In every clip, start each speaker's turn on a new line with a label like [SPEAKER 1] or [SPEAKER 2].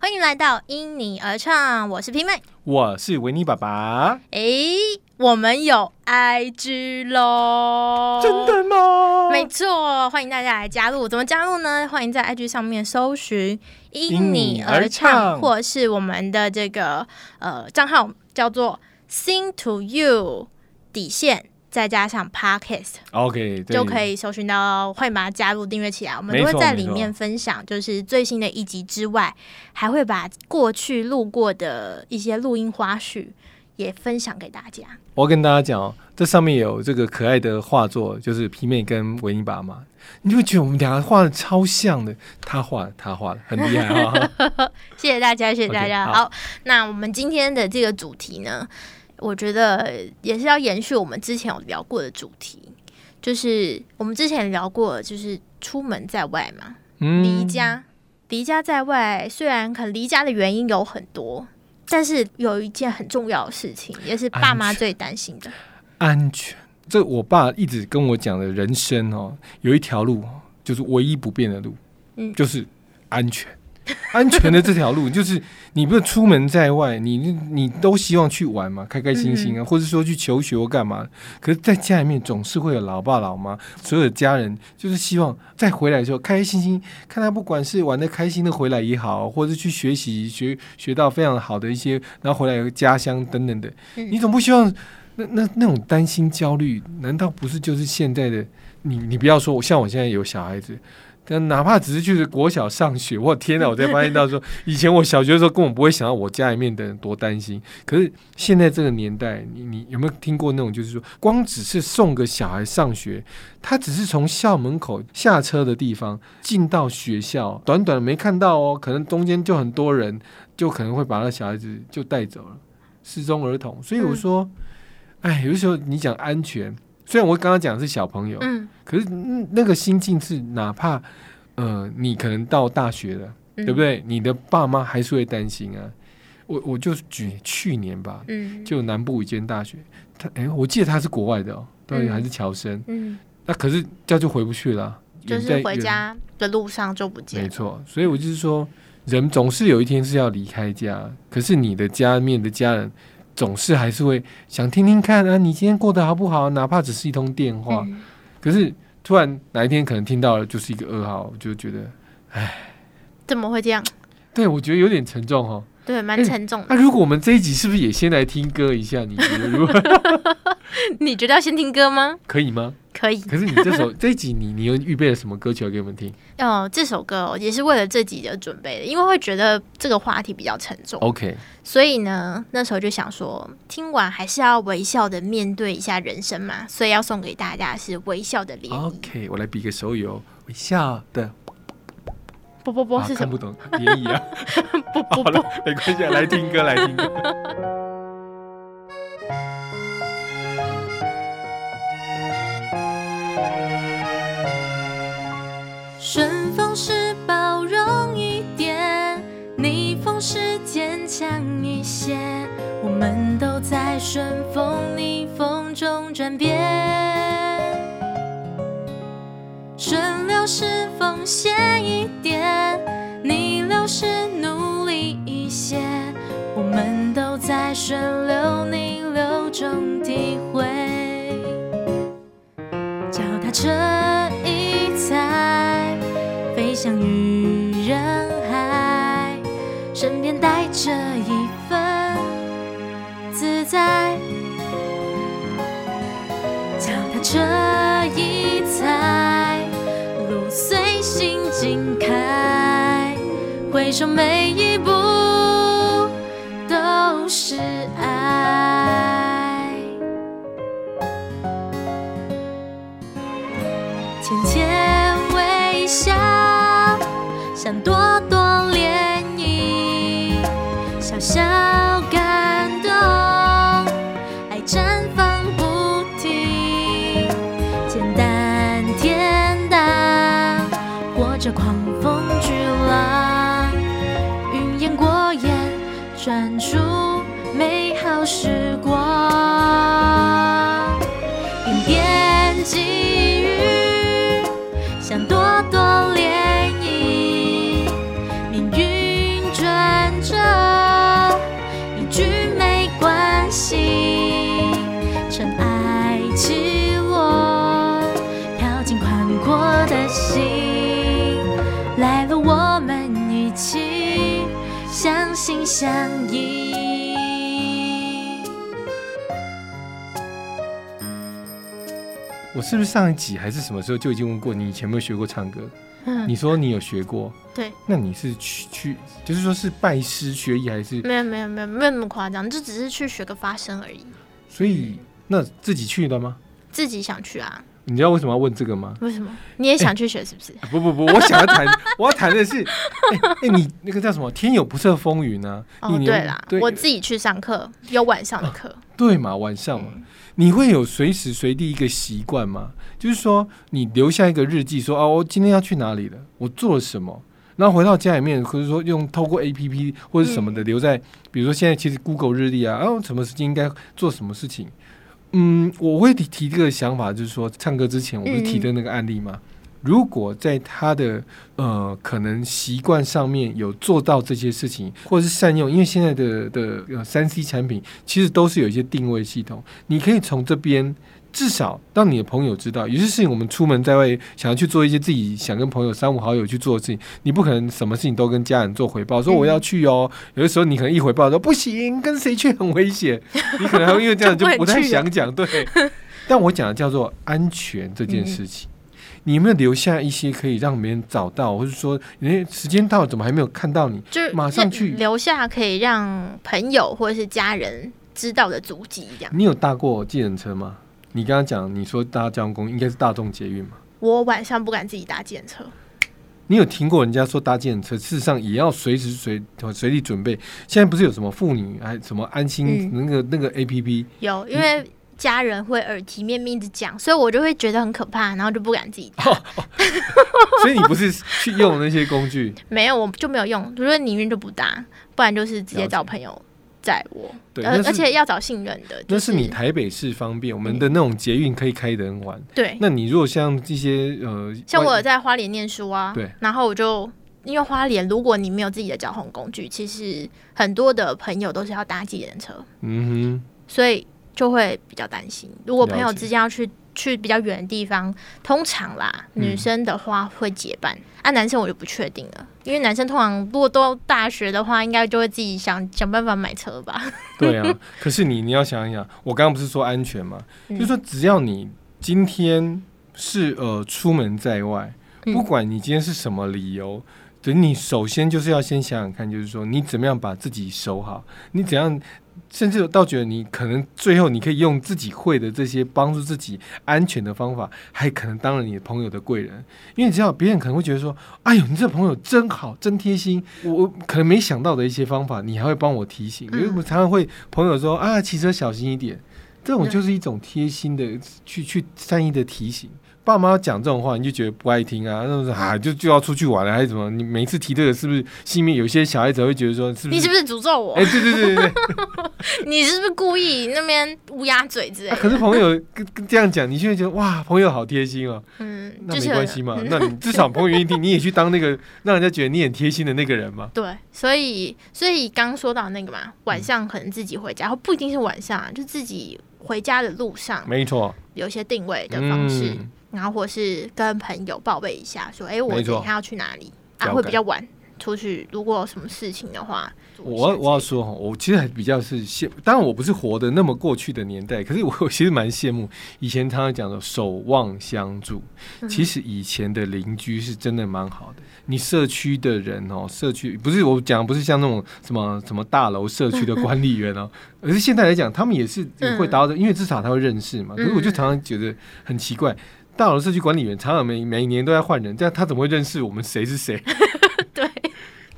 [SPEAKER 1] 欢迎来到因你而唱，我是皮妹。
[SPEAKER 2] 我是维尼爸爸，
[SPEAKER 1] 诶，我们有 IG 喽！
[SPEAKER 2] 真的吗？
[SPEAKER 1] 没错，欢迎大家来加入。怎么加入呢？欢迎在 IG 上面搜寻“因你而唱”，
[SPEAKER 2] 你而唱
[SPEAKER 1] 或是我们的这个呃账号叫做 “Sing to You” 底线，再加上 Podcast。
[SPEAKER 2] OK，对
[SPEAKER 1] 就可以搜寻到，欢迎把它加入订阅起来。我们都会在里面分享，就是最新的一集之外，还会把过去录过的一些录音花絮也分享给大家。
[SPEAKER 2] 我要跟大家讲哦，这上面有这个可爱的画作，就是皮妹跟维尼爸嘛，你就会觉得我们两个画的超像的，他画的，他画的，很厉害啊、
[SPEAKER 1] 谢谢大家，谢谢大家。好那我们今天的这个主题呢，我觉得也是要延续我们之前有聊过的主题，就是我们之前聊过，就是出门在外嘛，
[SPEAKER 2] 嗯
[SPEAKER 1] 离家，离家在外，虽然可能离家的原因有很多，但是有一件很重要的事情，也是爸妈最担心的。
[SPEAKER 2] 安全。这我爸一直跟我讲的人生哦，有一条路就是唯一不变的路，
[SPEAKER 1] 嗯
[SPEAKER 2] 就是安全。安全的这条路，就是你不是出门在外，你你都希望去玩嘛，开开心心啊，或者说去求学或干嘛。可是，在家里面总是会有老爸老妈，所有的家人就是希望再回来的时候开开心心，看他不管是玩的开心的回来也好，或者去学习学学到非常好的一些，然后回来有个家乡等等的，
[SPEAKER 1] 嗯
[SPEAKER 2] 你总不希望那那那种担心焦虑，难道不是就是现在的你？你不要说我像我现在有小孩子。但哪怕只是去国小上学，我天哪！我才发现到说，以前我小学的时候根本不会想到我家里面的人多担心。可是现在这个年代，你你有没有听过那种，就是说，光只是送个小孩上学，他只是从校门口下车的地方进到学校，短短没看到哦，可能中间就很多人，就可能会把那小孩子就带走了，失踪儿童。所以我说，哎、有的时候你讲安全，虽然我刚刚讲的是小朋友，
[SPEAKER 1] 嗯，
[SPEAKER 2] 可是嗯那个心境是，哪怕呃你可能到大学了，
[SPEAKER 1] 嗯
[SPEAKER 2] 对不？对？你的爸妈还是会担心啊。我我就举去年吧，
[SPEAKER 1] 嗯，
[SPEAKER 2] 就南部一间大学，他哎、我记得他是国外的哦，到底
[SPEAKER 1] 嗯
[SPEAKER 2] 还是侨生，
[SPEAKER 1] 嗯，
[SPEAKER 2] 那可是这样就回不去了啊，
[SPEAKER 1] 就是
[SPEAKER 2] 在
[SPEAKER 1] 回家的路上就不见了。
[SPEAKER 2] 没错，所以我就是说，人总是有一天是要离开家，可是你的家面的家人总是还是会想听听看啊，你今天过得好不好？哪怕只是一通电话，
[SPEAKER 1] 嗯
[SPEAKER 2] 可是突然哪一天可能听到了就是一个噩耗，就觉得，
[SPEAKER 1] 怎么会这样？
[SPEAKER 2] 对我觉得有点沉重哦。
[SPEAKER 1] 对，蛮
[SPEAKER 2] 哎
[SPEAKER 1] 沉重的。
[SPEAKER 2] 那、如果我们这一集是不是也先来听歌一下？你觉得如何
[SPEAKER 1] 你觉得要先听歌吗？
[SPEAKER 2] 可以吗？
[SPEAKER 1] 可以。
[SPEAKER 2] 可是你这首 这一集你你又预备了什么歌曲要给我们听
[SPEAKER 1] 哦，这首歌、哦、也是为了这集的准备的，因为会觉得这个话题比较沉重
[SPEAKER 2] ，？OK，
[SPEAKER 1] 所以呢，那时候就想说，听完还是要微笑的面对一下人生嘛，所以要送给大家是微笑的涟漪。
[SPEAKER 2] OK，我来比个手语哦，微笑的，
[SPEAKER 1] 不不不
[SPEAKER 2] 啊
[SPEAKER 1] 是什么？
[SPEAKER 2] 看不懂涟漪啊。
[SPEAKER 1] 不不
[SPEAKER 2] 好了
[SPEAKER 1] 不，，
[SPEAKER 2] 没关系，啊，来听歌，来听歌。
[SPEAKER 1] 顺风时包容一点，逆风时坚强一些。我们都在顺风逆风中转变。顺是奉献一点，逆流时努力一些。我们都在顺流逆流中体会。回首每一步相依。
[SPEAKER 2] 我是不是上一集还是什么时候就已经问过你以前有没有学过唱歌？
[SPEAKER 1] 嗯，
[SPEAKER 2] 你说你有学过，
[SPEAKER 1] 对，
[SPEAKER 2] 那你是去去，就是说是拜师学艺还是？
[SPEAKER 1] 没有没有没有没有那么夸张，就只是去学个发声而已。
[SPEAKER 2] 所以那自己去的吗？
[SPEAKER 1] 自己想去啊？
[SPEAKER 2] 你知道为什么要问这个吗？
[SPEAKER 1] 为什么？你也想去学是不是？
[SPEAKER 2] 啊不不不，我想要谈，我要谈的是，哎、哎你那个叫什么？天有不测风云啊！
[SPEAKER 1] 哦，对啦，
[SPEAKER 2] 对
[SPEAKER 1] 我自己去上课，有晚上的课。
[SPEAKER 2] 对嘛，晚上嘛，
[SPEAKER 1] 嗯
[SPEAKER 2] 你会有随时随地一个习惯吗？就是说，你留下一个日记说，哦，我今天要去哪里了，我做了什么，然后回到家里面，或者说用透过 A P P 或者什么的留在，比如说现在其实 Google 日历啊，然后，什么时间应该做什么事情。嗯，我会提提这个想法，就是说，唱歌之前我不是提的那个案例吗？如果在他的呃可能习惯上面有做到这些事情，或者是善用，因为现在的的呃三 C 产品其实都是有一些定位系统，你可以从这边至少让你的朋友知道，有些事情我们出门在外想要去做一些自己想跟朋友三五好友去做的事情，你不可能什么事情都跟家人做回报，说我要去哦。有的时候你可能一回报说不行，跟谁去很危险，你可能因为这样就不太想讲。对，但我讲的叫做安全这件事情。你有没有留下一些可以让别人找到，或者说，人时间到了怎么还没有看到你？
[SPEAKER 1] 就
[SPEAKER 2] 马上去
[SPEAKER 1] 留下可以让朋友或者是家人知道的足迹，这样。
[SPEAKER 2] 你有搭过计程车吗？你刚刚讲你说搭交通工具应该是大众捷运嘛？
[SPEAKER 1] 我晚上不敢自己搭计程车，
[SPEAKER 2] 你有听过人家说搭计程车，事实上也要随时随随地准备。现在不是有什么妇女还什么安心、
[SPEAKER 1] 嗯
[SPEAKER 2] 那个那个 A P P，
[SPEAKER 1] 有因为家人会耳提面命的讲，所以我就会觉得很可怕，然后就不敢自己 搭。
[SPEAKER 2] 所以你不是去用那些工具？
[SPEAKER 1] 没有，我就没有用，就是宁愿就不搭，不然就是直接找朋友载我，
[SPEAKER 2] 对，
[SPEAKER 1] 而而且要找信任的。就
[SPEAKER 2] 那是你台北市方便，我们的那种捷运可以开得很晚。
[SPEAKER 1] 对，
[SPEAKER 2] 那你如果像这些呃，
[SPEAKER 1] 像我在花莲念书啊，
[SPEAKER 2] 对，
[SPEAKER 1] 然后我就因为花莲，如果你没有自己的交通工具，其实很多的朋友都是要搭计程车，
[SPEAKER 2] 嗯哼
[SPEAKER 1] 所以就会比较担心。如果朋友之间要去去比较远的地方，通常啦，
[SPEAKER 2] 嗯
[SPEAKER 1] 女生的话会结伴，啊，男生我就不确定了，因为男生通常如果都大学的话，应该就会自己想想办法买车吧。
[SPEAKER 2] 对啊。可是你你要想一想，我刚刚不是说安全吗？
[SPEAKER 1] 嗯
[SPEAKER 2] 就是说只要你今天是呃出门在外，
[SPEAKER 1] 嗯
[SPEAKER 2] 不管你今天是什么理由。等你首先就是要先想想看，就是说你怎么样把自己守好，你怎样，甚至倒觉得你可能最后你可以用自己会的这些帮助自己安全的方法，还可能当了你的朋友的贵人，因为你知道别人可能会觉得说，哎呦，你这朋友真好，真贴心，我我可能没想到的一些方法，你还会帮我提醒，因为
[SPEAKER 1] 嗯。
[SPEAKER 2] 我常常会朋友说啊，骑车小心一点，这种就是一种贴心的去去善意的提醒。爸妈讲这种话，你就觉得不爱听啊，那种啊就就要出去玩了，还是怎么？你每次提这个，是不是心里面有些小孩子会觉得说，是不是？
[SPEAKER 1] 你是不是诅咒我？
[SPEAKER 2] 哎、对对对对对、
[SPEAKER 1] 你是不是故意那边乌鸦嘴之类
[SPEAKER 2] 啊？可是朋友跟跟这样讲，你就会觉得哇，朋友好贴心哦。
[SPEAKER 1] 嗯，
[SPEAKER 2] 那
[SPEAKER 1] 就是
[SPEAKER 2] 没关系嘛，
[SPEAKER 1] 嗯
[SPEAKER 2] 那你 至少朋友愿意听，你也去当那个让人家觉得你很贴心的那个人嘛。
[SPEAKER 1] 对，所以所以刚说到那个嘛，
[SPEAKER 2] 嗯
[SPEAKER 1] 晚上可能自己回家，或不一定是晚上啊，就自己回家的路上
[SPEAKER 2] 没错，
[SPEAKER 1] 有一些定位的方式，
[SPEAKER 2] 嗯
[SPEAKER 1] 然后或是跟朋友报备一下，说，哎、我
[SPEAKER 2] 没错
[SPEAKER 1] 等一下要去哪里啊，会比较晚出去。如果有什么事情的话，
[SPEAKER 2] 我我要说哈，我其实还比较是羡，当然我不是活的那么过去的年代，可是我 我其实蛮羡慕以前常常讲的守望相助。
[SPEAKER 1] 嗯
[SPEAKER 2] 其实以前的邻居是真的蛮好的，你社区的人哦，社区不是我讲不是像那种什么什么大楼社区的管理员哦，而是现在来讲，他们也是也会达到的，因为至少他会认识嘛。可是我就常常觉得很奇怪。大楼社区管理员常常每每年都在换人，这样他怎么会认识我们谁是谁？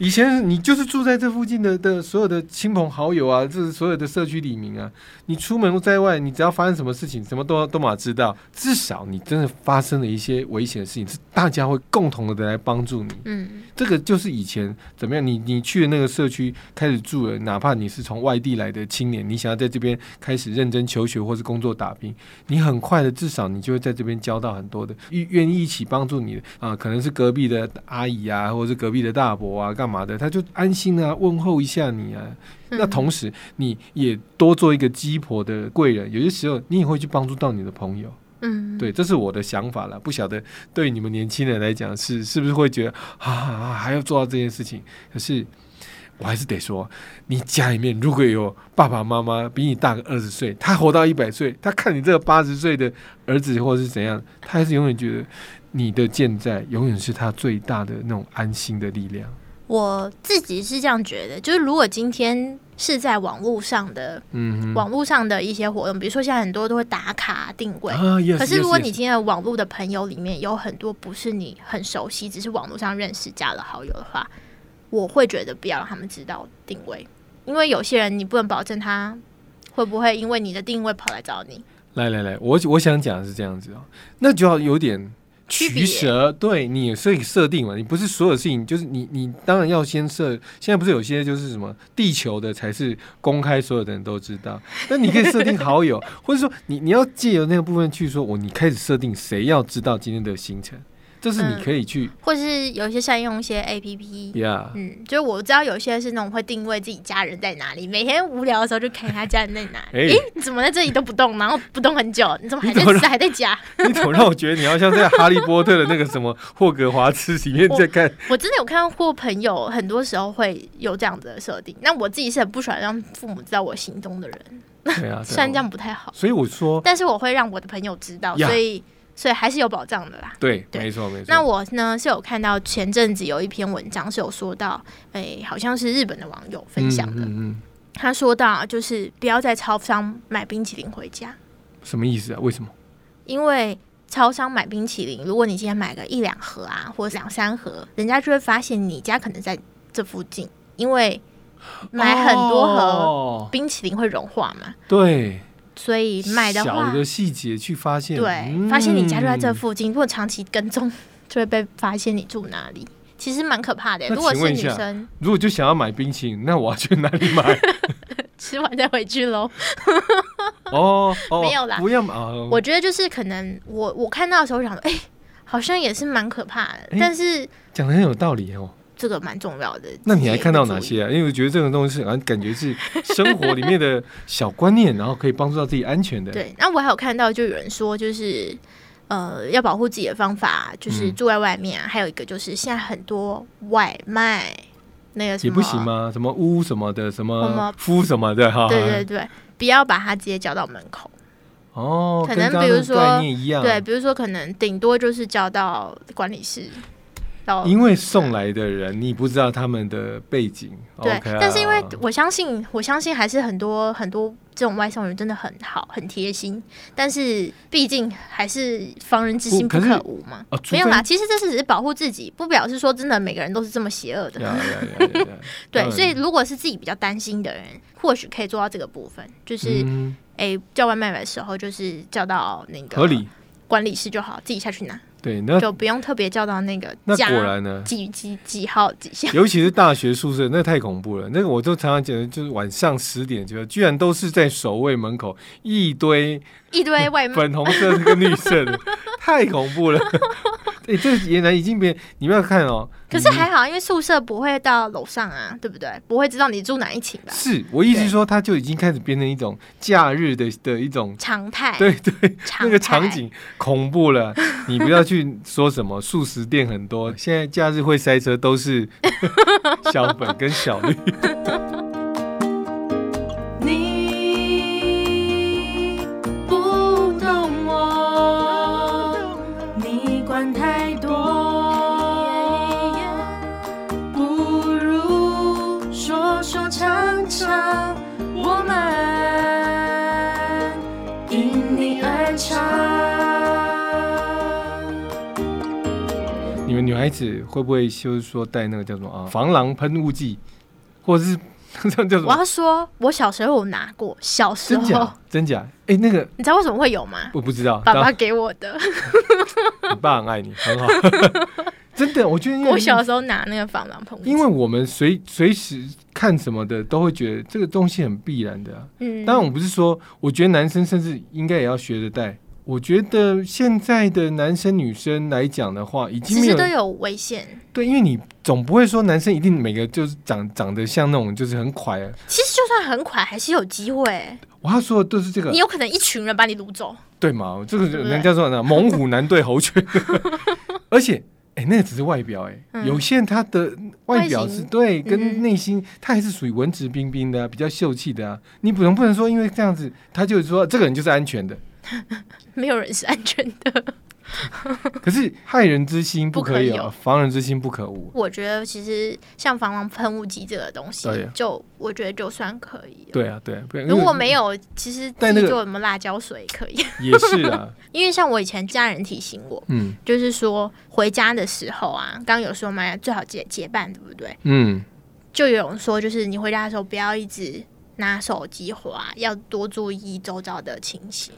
[SPEAKER 1] 对，
[SPEAKER 2] 以前你就是住在这附近的的所有的亲朋好友啊，这是所有的社区里民啊。你出门在外，你只要发生什么事情，什么都都马知道。至少你真的发生了一些危险的事情，是大家会共同的来帮助你。
[SPEAKER 1] 嗯，
[SPEAKER 2] 这个就是以前怎么样？你你去的那个社区开始住了，哪怕你是从外地来的青年，你想要在这边开始认真求学或是工作打拼，你很快的至少你就会在这边交到很多的愿愿意一起帮助你的啊、可能是隔壁的阿姨啊，或者是隔壁的大伯啊，干嘛的，他就安心啊问候一下你啊。那
[SPEAKER 1] 嗯
[SPEAKER 2] 同时，你也多做一个鸡婆的贵人，有些时候你也会去帮助到你的朋友。
[SPEAKER 1] 嗯，
[SPEAKER 2] 对，这是我的想法了，不晓得对你们年轻人来讲是是不是会觉得啊啊还要做到这件事情？可是我还是得说，你家里面如果有爸爸妈妈比你大个二十岁，他活到一百岁，他看你这个八十岁的儿子或者是怎样，他还是永远觉得你的健在永远是他最大的那种安心的力量。
[SPEAKER 1] 我自己是这样觉得，就是如果今天是在网络上的
[SPEAKER 2] 嗯，
[SPEAKER 1] 网络上的一些活动，比如说现在很多都会打卡定位。
[SPEAKER 2] 啊，yes，
[SPEAKER 1] 可是如果你今天的网络的朋友里面有很多不是你很熟悉，只是网络上认识加了好友的话，我会觉得不要让他们知道定位，因为有些人你不能保证他会不会因为你的定位跑来找你。
[SPEAKER 2] 来来来，我我想讲的是这样子哦，那就要有点取舍，对你所以设定嘛，你不是所有事情就是你你当然要先设，现在不是有些就是什么地球的才是公开，所有的人都知道，那你可以设定好友，或者说你你要借由那个部分去说，我你开始设定谁要知道今天的行程，这是你
[SPEAKER 1] 嗯
[SPEAKER 2] 可以去
[SPEAKER 1] 或是有一些善用一些 A P P，
[SPEAKER 2] 呀。
[SPEAKER 1] 嗯，就是我知道有些是那种会定位自己家人在哪里，每天无聊的时候就看他家人在哪里。你怎么在这里都不动，然后不动很久？你 怎么还在吃 还在家？
[SPEAKER 2] 你怎么让我觉得你要像在《哈利波特》的那个什么霍格华兹里面在看？
[SPEAKER 1] 我真的有看到过朋友，很多时候会有这样子的设定。那我自己是很不喜欢让父母知道我行踪的人，
[SPEAKER 2] 对啊，
[SPEAKER 1] 虽然这。样不太好，
[SPEAKER 2] 所以我说，
[SPEAKER 1] 但是我会让我的朋友知道，
[SPEAKER 2] 呀
[SPEAKER 1] 所以所以还是有保障的啦。
[SPEAKER 2] 对，
[SPEAKER 1] 对
[SPEAKER 2] 没错没错。
[SPEAKER 1] 那我呢是有看到前阵子有一篇文章是有说到，诶、好像是日本的网友分享的，
[SPEAKER 2] 嗯嗯嗯，
[SPEAKER 1] 他说到啊就是不要在超商买冰淇淋回家，
[SPEAKER 2] 什么意思啊？为什么？
[SPEAKER 1] 因为超商买冰淇淋，如果你今天买个一两盒啊，或者两三盒，人家就会发现你家可能在这附近，因为买很多盒
[SPEAKER 2] 哦
[SPEAKER 1] 冰淇淋会融化嘛，
[SPEAKER 2] 对，
[SPEAKER 1] 所以买的话
[SPEAKER 2] 小，的细节去发现，
[SPEAKER 1] 对，
[SPEAKER 2] 嗯
[SPEAKER 1] 发现你家就在这附近，如果长期跟踪，就会被发现你住哪里。其实蛮可怕的。
[SPEAKER 2] 那
[SPEAKER 1] 如果是女生，
[SPEAKER 2] 如果就想要买冰淇淋，那我要去哪里买？
[SPEAKER 1] 吃完再回去喽。
[SPEAKER 2] 哦哦，
[SPEAKER 1] 没有啦
[SPEAKER 2] 不要买。啊
[SPEAKER 1] 我觉得就是可能我我看到的时候想说，哎、好像也是蛮可怕的，
[SPEAKER 2] 哎
[SPEAKER 1] 但是
[SPEAKER 2] 讲的很有道理哦。
[SPEAKER 1] 这个蛮重要的。
[SPEAKER 2] 那你还看到哪些啊？因为我觉得这种东西是好像感觉是生活里面的小观念，然后可以帮助到自己安全的。
[SPEAKER 1] 对，那我还有看到就有人说，就是呃，要保护自己的方法，就是
[SPEAKER 2] 嗯
[SPEAKER 1] 住在外面啊。还有一个就是现在很多外卖，那个
[SPEAKER 2] 也不行？吗？什么屋什么的，什
[SPEAKER 1] 什
[SPEAKER 2] 么
[SPEAKER 1] 么
[SPEAKER 2] 夫什么的哈。
[SPEAKER 1] 对对对，不要把它直接叫到门口。
[SPEAKER 2] 哦，
[SPEAKER 1] 可能比如说对，比如说可能顶多就是叫到管理室。到
[SPEAKER 2] 因为送来的人你不知道他们的背景，
[SPEAKER 1] 对但是因为我相信，我相信还是很多很多这种外送员真的很好，很贴心。但是毕竟还是防人之心不
[SPEAKER 2] 不可
[SPEAKER 1] 无嘛。
[SPEAKER 2] 哦，
[SPEAKER 1] 没有啦，其实这是只是保护自己，不表示说真的每个人都是这么邪恶的。对，所以如果是自己比较担心的人，或许可以做到这个部分，就是
[SPEAKER 2] 嗯
[SPEAKER 1] 诶、叫外卖的时候，就是叫到那个
[SPEAKER 2] 合理，
[SPEAKER 1] 管理室就好，自己下去拿，
[SPEAKER 2] 对，那
[SPEAKER 1] 就不用特别叫到那个
[SPEAKER 2] 那果然呢，
[SPEAKER 1] 几几几号几下。
[SPEAKER 2] 尤其是大学宿舍，那太恐怖了。那个我都常常觉得，就是晚上十点就居然都是在守卫门口一堆
[SPEAKER 1] 一堆外卖，
[SPEAKER 2] 粉红色的跟绿色的，太恐怖了。哎、这原来已经别你不要看哦，
[SPEAKER 1] 可是还好，因为宿舍不会到楼上啊，对不对？不会知道你住哪一寝吧？
[SPEAKER 2] 是我意思是说，它就已经开始变成一种假日的的一种。
[SPEAKER 1] 常态，
[SPEAKER 2] 对对，那个场景恐怖了，你不要去说什么素食店很多，现在假日会塞车都是 小本跟小绿。
[SPEAKER 1] 你们
[SPEAKER 2] 女孩子会不会就是说带那个叫什么啊防狼喷雾剂，或者是 这叫什
[SPEAKER 1] 我？要说，我小时候有拿过，小时候
[SPEAKER 2] 真假？真假？哎、那个
[SPEAKER 1] 你知道为什么会有吗？
[SPEAKER 2] 我不知道，
[SPEAKER 1] 爸爸给我的。
[SPEAKER 2] 你爸很爱你，很好。真的，我觉得因为
[SPEAKER 1] 我小时候拿那个防狼喷雾剂，
[SPEAKER 2] 因为我们随随时看什么的都会觉得这个东西很必然的啊、
[SPEAKER 1] 嗯
[SPEAKER 2] 当然，我不是说，我觉得男生甚至应该也要学着带。我觉得现在的男生女生来讲的话，已经
[SPEAKER 1] 其实都有危险。
[SPEAKER 2] 对，因为你总不会说男生一定每个就是长长得像那种就是很快啊，
[SPEAKER 1] 其实就算很快，还是有机会。
[SPEAKER 2] 我要说的都是这个
[SPEAKER 1] 你，有可能一群人把你掳走。
[SPEAKER 2] 对嘛？这个人家说呢，猛虎难对猴拳，而且。哎，那个只是外表，哎、
[SPEAKER 1] 嗯
[SPEAKER 2] 有些人他的外表是对，跟
[SPEAKER 1] 嗯
[SPEAKER 2] 内心他还是属于文质彬彬的、啊，比较秀气的啊。你不能不能说，因为这样子，他就是说这个人就是安全的。
[SPEAKER 1] 没有人是安全的。
[SPEAKER 2] 可是害人之心不可以有，防人之心不可无。
[SPEAKER 1] 我觉得其实像防狼喷雾剂这个东西就我觉得就算可以了。
[SPEAKER 2] 对啊，对啊，不然
[SPEAKER 1] 如果没有，其实
[SPEAKER 2] 但那个
[SPEAKER 1] 自己做什么辣椒水也可以。
[SPEAKER 2] 也是啊，
[SPEAKER 1] 因为像我以前家人提醒我，
[SPEAKER 2] 嗯
[SPEAKER 1] 就是说回家的时候啊，刚刚有说嘛，最好结结伴，对不对？
[SPEAKER 2] 嗯，
[SPEAKER 1] 就有人说，就是你回家的时候不要一直拿手机滑，要多注意周遭的情形。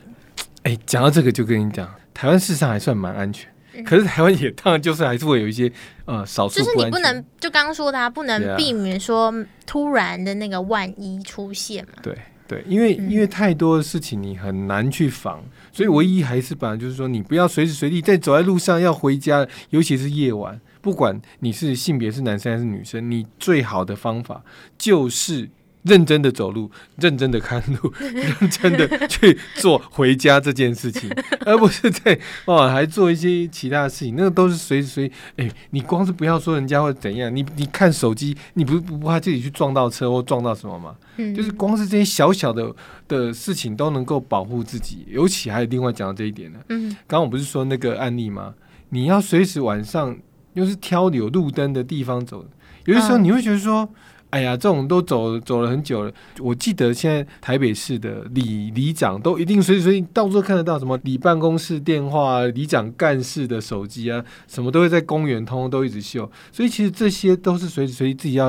[SPEAKER 2] 哎，讲到这个就跟你讲，台湾事实上还算蛮安全，
[SPEAKER 1] 嗯
[SPEAKER 2] 可是台湾也当然就是还是会有一些呃少数
[SPEAKER 1] 就是你不能，就刚刚说的、啊，不能避免说突然的那个万一出现嘛。
[SPEAKER 2] 对对，因为、
[SPEAKER 1] 嗯
[SPEAKER 2] 因为太多的事情你很难去防，所以唯一还是把就是说你不要随时随地在走在路上要回家，尤其是夜晚，不管你是性别是男生还是女生，你最好的方法就是。认真的走路，认真的看路，认真的去做回家这件事情，而不是在哦还做一些其他的事情，那个都是随时随地。哎、你光是不要说人家会怎样，你你看手机，你不不怕自己去撞到车或撞到什么吗？
[SPEAKER 1] 嗯，
[SPEAKER 2] 就是光是这些小小的的事情都能够保护自己，尤其还有另外讲到这一点呢。
[SPEAKER 1] 嗯
[SPEAKER 2] 刚刚我不是说那个案例吗？你要随时晚上又是挑有路灯的地方走，有的时候
[SPEAKER 1] 嗯
[SPEAKER 2] 你会觉得说。哎呀，这种都走走了很久了。我记得现在台北市的里里长都一定随时随到处都看得到什么里办公室电话、啊、里长干事的手机啊，什么都会在公园通通都一直秀。所以其实这些都是随时随地自己要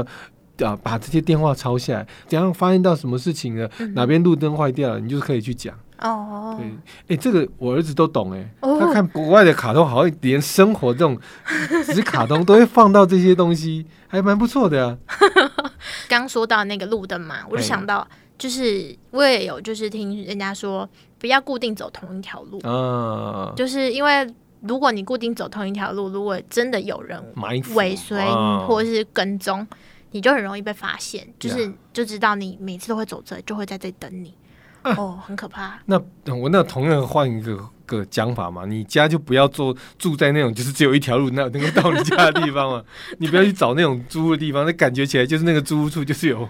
[SPEAKER 2] 啊把这些电话抄下来，怎样发现到什么事情了，
[SPEAKER 1] 嗯
[SPEAKER 2] 哪边路灯坏掉了，你就可以去讲。
[SPEAKER 1] 哦，
[SPEAKER 2] 对，哎、这个我儿子都懂哎、
[SPEAKER 1] 哦
[SPEAKER 2] 他看国外的卡通，好像连生活这种只是卡通都会放到这些东西，还蛮不错的啊。
[SPEAKER 1] 刚说到那个路灯嘛，我就
[SPEAKER 2] 哎
[SPEAKER 1] 想到，就是我也有就是听人家说，不要固定走同一条路，
[SPEAKER 2] 啊，
[SPEAKER 1] 就是因为如果你固定走同一条路，如果真的有人尾随
[SPEAKER 2] 啊。
[SPEAKER 1] 或者是跟踪，你就很容易被发现，就是就知道你每次都会走这，就会在这里等你。
[SPEAKER 2] 啊
[SPEAKER 1] 哦，很可怕。
[SPEAKER 2] 那我那同样换一个个讲法嘛，你家就不要住住在那种就是只有一条路那能够到你家的地方嘛，你不要去找那种租的地方，那感觉起来就是那个租屋处就是有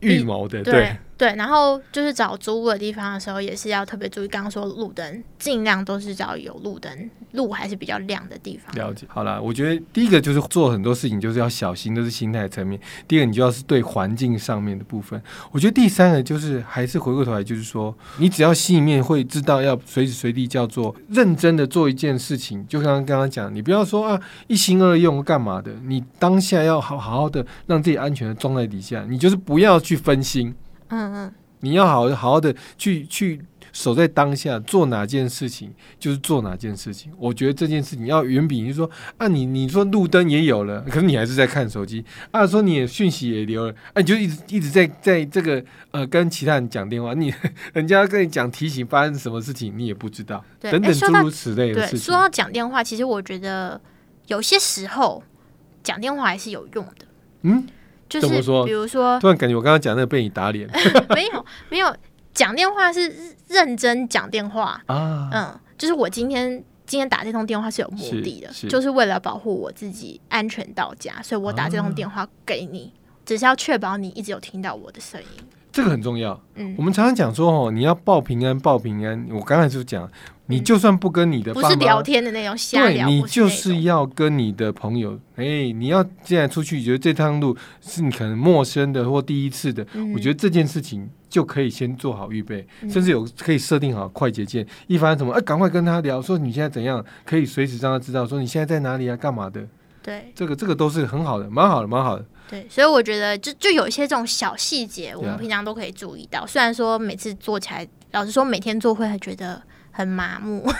[SPEAKER 2] 预谋的，对。
[SPEAKER 1] 对对，然后就是找租屋的地方的时候，也是要特别注意。刚刚说路灯，尽量都是找有路灯，路还是比较亮的地方。
[SPEAKER 2] 了解，好啦，我觉得第一个就是做很多事情就是要小心，都是心态层面。第二个，你就要是对环境上面的部分。我觉得第三个就是还是回过头来，就是说，你只要心里面会知道要随时随地叫做认真的做一件事情。就刚刚刚刚讲，你不要说啊一心二用干嘛的，你当下要好好好的让自己安全的装在底下，你就是不要去分心，
[SPEAKER 1] 嗯嗯，
[SPEAKER 2] 你要好好好的去去。守在当下，做哪件事情就是做哪件事情。我觉得这件事情要远比你说啊，你你说路灯也有了，可是你还是在看手机啊，说你也讯息也留了，啊，你就一直一直在在这个呃跟其他人讲电话，你 人家跟你讲提醒发生什么事情，你也不知道，等等诸如此类的
[SPEAKER 1] 对，
[SPEAKER 2] 事情
[SPEAKER 1] 说。到讲电话，其实我觉得有些时候讲电话还是有用的。
[SPEAKER 2] 嗯，
[SPEAKER 1] 就是比如说
[SPEAKER 2] 突然感觉我刚刚讲那个被你打脸
[SPEAKER 1] 没有没有讲电话是认真讲电话，
[SPEAKER 2] 啊，
[SPEAKER 1] 嗯，就是我今天今天打这通电话是有目的的，就是为了保护我自己安全到家，所以我打这通电话给你，只是要确保你一直有听到我的声音。
[SPEAKER 2] 这个很重要。
[SPEAKER 1] 嗯。
[SPEAKER 2] 我，们常常讲说哦，你要报平安，报平安。我刚才就讲，你就算不跟你的
[SPEAKER 1] 不是聊天的那种瞎
[SPEAKER 2] 对你就是要跟你的朋友，哎、你要既然出去，觉得这趟路是你可能陌生的或第一次的，
[SPEAKER 1] 嗯。
[SPEAKER 2] 我觉得这件事情就可以先做好预备，
[SPEAKER 1] 嗯。
[SPEAKER 2] 甚至有可以设定好快捷键，一发生什么，哎、赶快跟他聊，说你现在怎样，可以随时让他知道，说你现在在哪里啊，干嘛的，
[SPEAKER 1] 对。
[SPEAKER 2] 这个这个都是很好的，蛮好的，蛮好的。
[SPEAKER 1] 对，所以我觉得就就有一些这种小细节，我们平常都可以注意到。虽然说每次做起来，老实说每天做会觉得很麻木，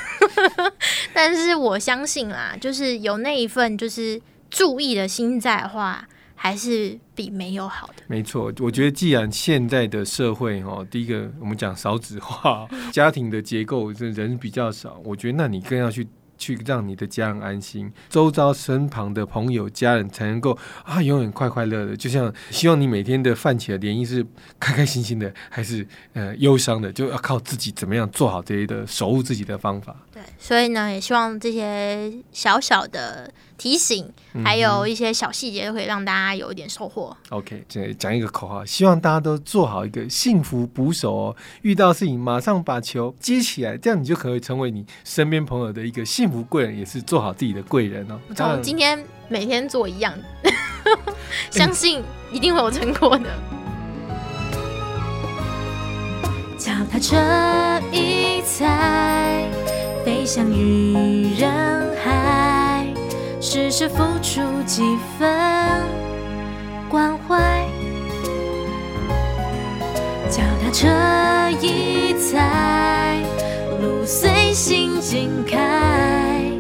[SPEAKER 1] 但是我相信啦，就是有那一份就是注意的心在的话，还是比没有好的。
[SPEAKER 2] 没错，我觉得既然现在的社会哦，第一个我们讲少子化，家庭的结构这人比较少，我觉得那你更要去去让你的家人安心，周遭身旁的朋友、家人才能够啊永远快快乐乐。就像希望你每天的泛起的涟漪是开开心心的，还是呃忧伤的，就要靠自己怎么样做好这些的守护自己的方法。
[SPEAKER 1] 对，所以呢，也希望这些小小的提醒，还有一些小细节，都可以让大家有一点收获。
[SPEAKER 2] OK，这讲一个口号，希望大家都做好一个幸福捕手哦。遇到事情马上把球接起来，这样你就可以成为你身边朋友的一个幸福贵人，也是做好自己的贵人哦。
[SPEAKER 1] 从今天每天做一样，相信一定会有成果的。
[SPEAKER 3] 脚踏车一踩，飞向于人海，只是付出几分关怀。脚踏车一踩，路随心尽开，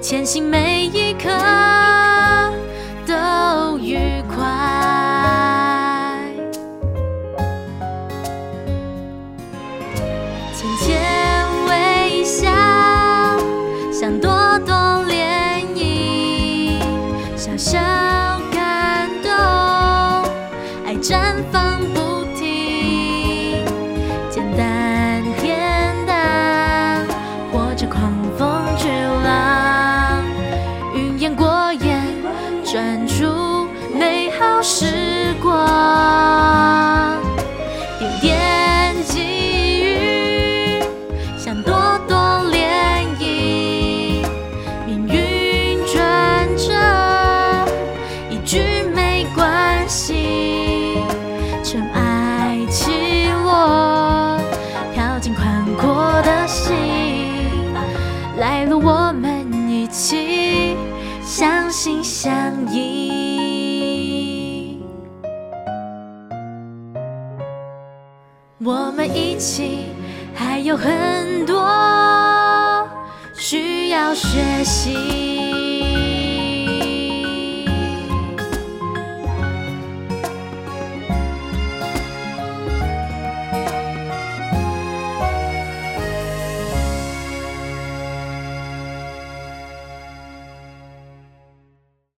[SPEAKER 3] 前行每一刻都愉快。一起还有很多需要学习。